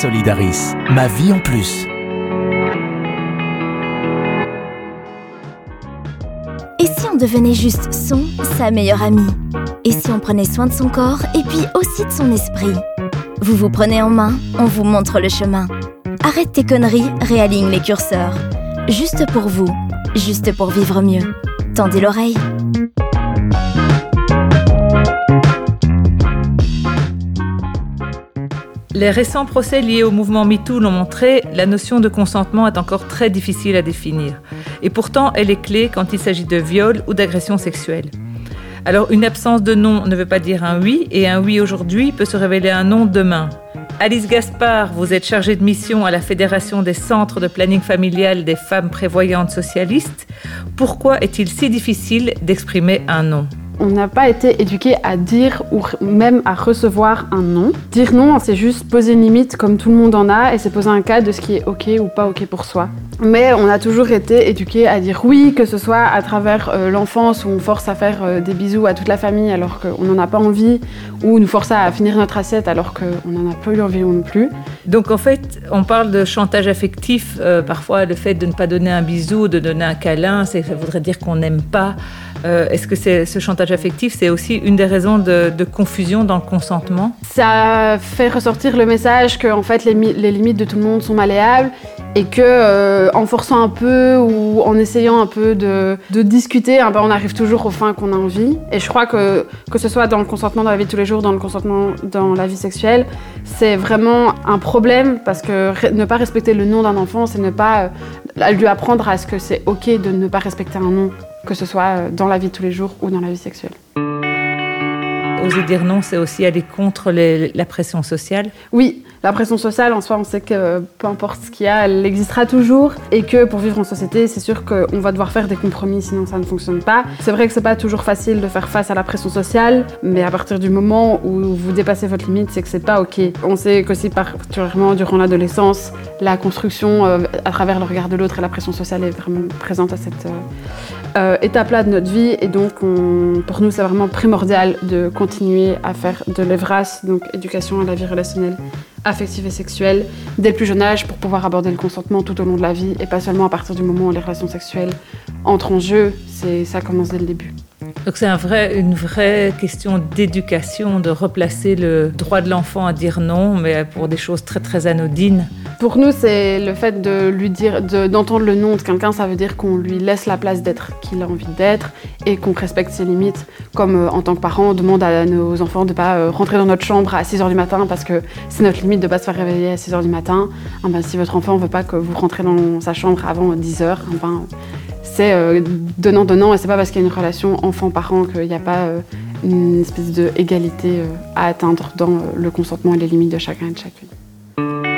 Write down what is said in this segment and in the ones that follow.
Solidaris, ma vie en plus. Et si on devenait juste son, sa meilleure amie? Et si on prenait soin de son corps et puis aussi de son esprit? Vous vous prenez en main, on vous montre le chemin. Arrête tes conneries, réaligne les curseurs. Juste pour vous, juste pour vivre mieux. Tendez l'oreille. Les récents procès liés au mouvement MeToo l'ont montré, la notion de consentement est encore très difficile à définir. Et pourtant, elle est clé quand il s'agit de viol ou d'agression sexuelle. Alors, une absence de non ne veut pas dire un oui, et un oui aujourd'hui peut se révéler un non demain. Alice Gaspard, vous êtes chargée de mission à la Fédération des centres de planning familial des femmes prévoyantes socialistes. Pourquoi est-il si difficile d'exprimer un non? On n'a pas été éduqué à dire ou même à recevoir un non. Dire non, c'est juste poser une limite comme tout le monde en a et c'est poser un cadre de ce qui est ok ou pas ok pour soi. Mais on a toujours été éduqué à dire oui, que ce soit à travers euh, l'enfance où on force à faire euh, des bisous à toute la famille alors qu'on n'en a pas envie, ou nous force à finir notre assiette alors qu'on n'en a pas eu envie non plus. Donc en fait, on parle de chantage affectif. Euh, parfois, le fait de ne pas donner un bisou, de donner un câlin, ça voudrait dire qu'on n'aime pas. Est-ce que ce chantage affectif, c'est aussi une des raisons de, confusion dans le consentement? Ça fait ressortir le message que en fait les, les limites de tout le monde sont malléables et que euh, en forçant un peu ou en essayant un peu de, discuter, hein, ben, on arrive toujours aux fins qu'on a envie. Et je crois que que ce soit dans le consentement dans la vie de tous les jours, dans le consentement dans la vie sexuelle, c'est vraiment un problème parce que ne pas respecter le nom d'un enfant, c'est ne pas euh, lui apprendre à ce que c'est ok de ne pas respecter un nom, que ce soit euh, dans la vie de tous les jours ou dans la vie sexuelle. Oser dire non, c'est aussi aller contre la pression sociale Oui, la pression sociale, en soi, on sait que peu importe ce qu'il y a, elle existera toujours et que pour vivre en société, c'est sûr qu'on va devoir faire des compromis, sinon ça ne fonctionne pas. C'est vrai que c'est pas toujours facile de faire face à la pression sociale, mais à partir du moment où vous dépassez votre limite, c'est que c'est pas ok. On sait qu'aussi particulièrement durant l'adolescence, la construction euh, à travers le regard de l'autre et la pression sociale est vraiment présente à cette euh, euh, étape-là de notre vie et donc pour nous c'est vraiment primordial de continuer à faire de l'EVRAS, donc éducation à la vie relationnelle affective et sexuelle dès le plus jeune âge pour pouvoir aborder le consentement tout au long de la vie et pas seulement à partir du moment où les relations sexuelles entrent en jeu. C'est ça commence dès le début. Donc c'est un vrai, une vraie question d'éducation, de replacer le droit de l'enfant à dire non, mais pour des choses très très anodines. Pour nous, c'est le fait de lui dire, d'entendre le nom de quelqu'un, ça veut dire qu'on lui laisse la place d'être qui il a envie d'être et qu'on respecte ses limites. Comme euh, en tant que parent, on demande à nos enfants de ne pas euh, rentrer dans notre chambre à 6h du matin parce que c'est notre limite de ne pas se faire réveiller à 6h du matin. Ah ben, si votre enfant ne veut pas que vous rentrez dans sa chambre avant 10h, ah ben, c'est euh, donnant-donnant et c'est pas parce qu'il y a une relation enfant-parent qu'il n'y a pas une espèce d'égalité à atteindre dans le consentement et les limites de chacun et de chacune.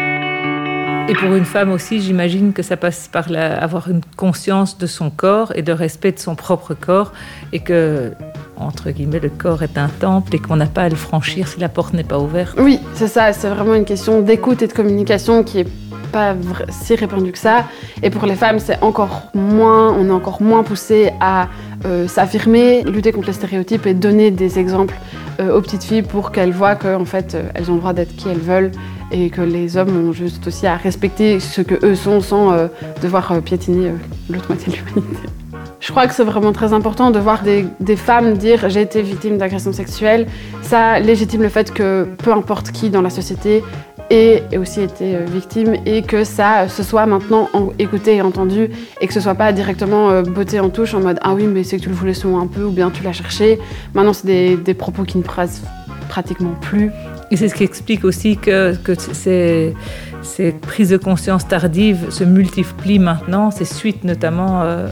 Et pour une femme aussi, j'imagine que ça passe par avoir une conscience de son corps et de respect de son propre corps et que, entre guillemets, le corps est un temple et qu'on n'a pas à le franchir si la porte n'est pas ouverte. Oui, c'est ça, c'est vraiment une question d'écoute et de communication qui est pas si répandue que ça. Et pour les femmes, c'est encore moins, on est encore moins poussé à euh, s'affirmer, lutter contre les stéréotypes et donner des exemples aux petites filles pour qu'elles voient qu'en fait, euh, elles ont le droit d'être qui elles veulent et que les hommes ont juste aussi à respecter ce que eux sont sans euh, devoir euh, piétiner euh, l'autre moitié de l'humanité. Je crois que c'est vraiment très important de voir des, des femmes dire j'ai été victime d'agression sexuelle. Ça légitime le fait que peu importe qui dans la société ait, aussi été victime et que ça se soit maintenant écouté et entendu et que ce soit pas directement botté en touche en mode ah oui mais c'est que tu le voulais souvent un peu ou bien tu l'as cherché. Maintenant c'est des, propos qui ne passent pratiquement plus. Et c'est ce qui explique aussi que, que ces, ces, prises de conscience tardives se multiplient maintenant, c'est suite notamment euh,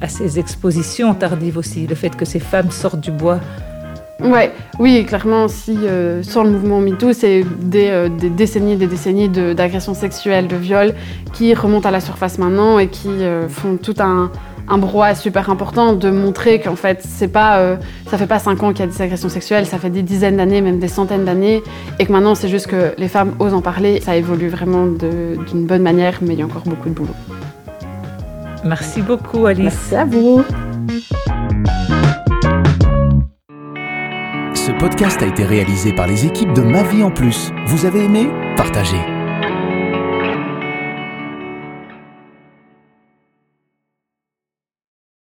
à ces expositions tardives aussi, le fait que ces femmes sortent du bois. Ouais, oui, clairement, si euh, sans le mouvement MeToo, c'est des, euh, des, décennies et des décennies d'agressions sexuelles, de viols qui remontent à la surface maintenant et qui font tout un, un brouhaha super important de montrer qu'en fait, c'est pas, euh, ça fait pas 5 ans qu'il y a des agressions sexuelles, ça fait des dizaines d'années, même des centaines d'années, et que maintenant, c'est juste que les femmes osent en parler. Ça évolue vraiment d'une bonne manière, mais il y a encore beaucoup de boulot. Merci beaucoup, Alice. Merci à vous. Ce podcast a été réalisé par les équipes de Ma Vie en Plus. Vous avez aimé? Partagez.